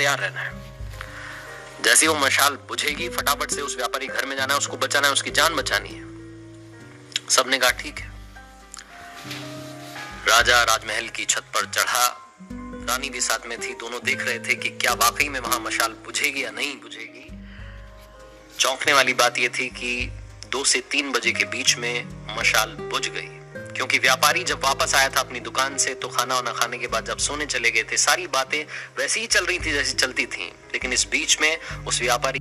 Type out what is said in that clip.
तैयार रहना है। जैसे वो मशाल बुझेगी, फटाफट से उस व्यापारी घर में जाना है, उसको बचाना है, उसकी जान बचानी है। सबने कहा, ठीक है। राजा राजमहल की छत पर चढ़ा। रानी भी साथ में थी, दोनों देख रहे थे कि क्या वाकई में वहाँ मशाल बुझेगी या नहीं बुझेगी। चौंकने वाली बात यह थी कि दो से तीन बजे के बीच में मशाल बुझ गई। क्योंकि व्यापारी जब वापस आया था अपनी दुकान से तो खाना वाना खाने के बाद जब सोने चले गए थे, सारी बातें वैसी ही चल रही थी जैसी चलती थी। लेकिन इस बीच में उस व्यापारी